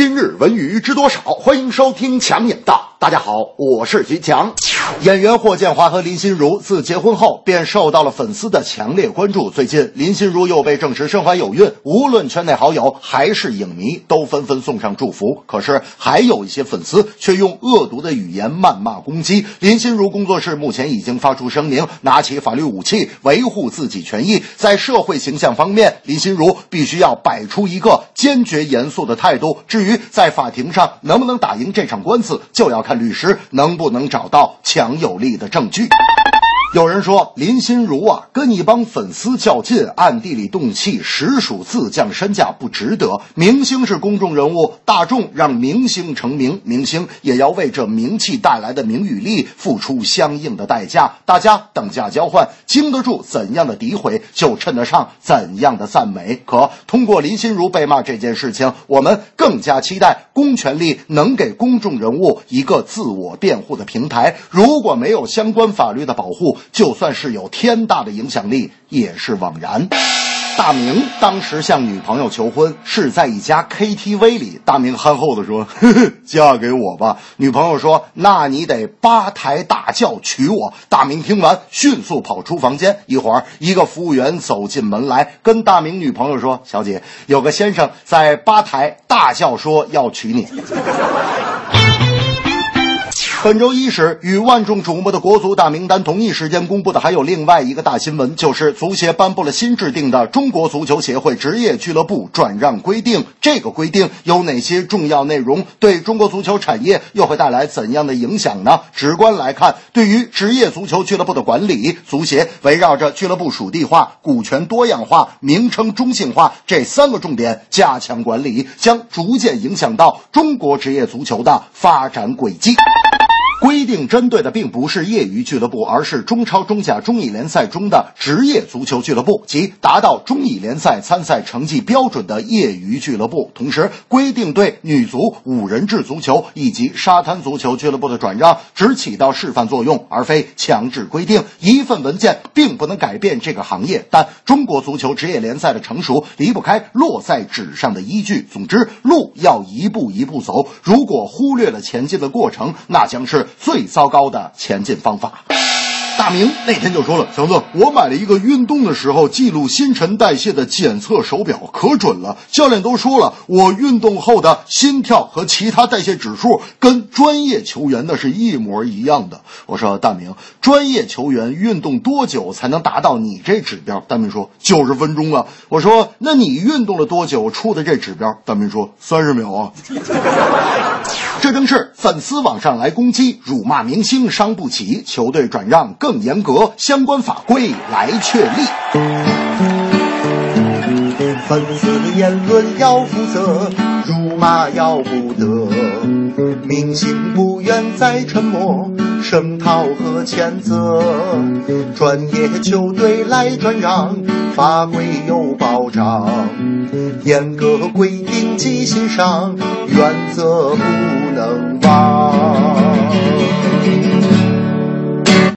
今日文娱知多少？欢迎收听强眼道。大家好，我是徐强。演员霍建华和林心如自结婚后便受到了粉丝的强烈关注。最近，林心如又被证实身怀有孕，无论圈内好友还是影迷都纷纷送上祝福。可是，还有一些粉丝却用恶毒的语言谩骂攻击林心如。工作室目前已经发出声明，拿起法律武器维护自己权益。在社会形象方面，林心如必须要摆出一个坚决严肃的态度。至于在法庭上能不能打赢这场官司，就要看。看律师能不能找到强有力的证据。有人说林心如啊，跟一帮粉丝较劲，暗地里动气，实属自降身价，不值得。明星是公众人物，大众让明星成名，明星也要为这名气带来的名与利付出相应的代价。大家等价交换，经得住怎样的诋毁，就衬得上怎样的赞美。可通过林心如被骂这件事情，我们更加期待公权力能给公众人物一个自我辩护的平台。如果没有相关法律的保护，就算是有天大的影响力，也是枉然。大明当时向女朋友求婚是在一家 KTV 里，大明憨厚的说：“呵呵，嫁给我吧。”女朋友说：“那你得八抬大轿娶我。”大明听完，迅速跑出房间。一会儿，一个服务员走进门来，跟大明女朋友说：“小姐，有个先生在八抬大轿说要娶你。” 本周伊始，与万众瞩目的国足大名单同一时间公布的还有另外一个大新闻，就是足协颁布了新制定的《中国足球协会职业俱乐部转让规定》。这个规定有哪些重要内容？对中国足球产业又会带来怎样的影响呢？直观来看，对于职业足球俱乐部的管理，足协围绕着俱乐部属地化、股权多样化、名称中性化这三个重点加强管理，将逐渐影响到中国职业足球的发展轨迹。规定针对的并不是业余俱乐部，而是中超、中甲、中乙联赛中的职业足球俱乐部及达到中乙联赛参赛成绩标准的业余俱乐部。同时，规定对女足、五人制足球以及沙滩足球俱乐部的转让只起到示范作用，而非强制规定。一份文件并不能改变这个行业，但中国足球职业联赛的成熟离不开落在纸上的依据。总之，路要一步一步走，如果忽略了前进的过程，那将是。最糟糕的前进方法。大明那天就说了：“强子，我买了一个运动的时候记录新陈代谢的检测手表，可准了。教练都说了，我运动后的心跳和其他代谢指数跟专业球员的是一模一样的。”我说：“大明，专业球员运动多久才能达到你这指标？”大明说：“九十分钟啊。”我说：“那你运动了多久出的这指标？”大明说：“三十秒啊。”这正是粉丝网上来攻击、辱骂明星伤不起，球队转让更严格，相关法规来确立。粉丝的言论要负责，辱骂要不得，明星不愿再沉默，声讨和谴责，专业球队来转让，法规有保障，严格规定记心上，原则不能忘。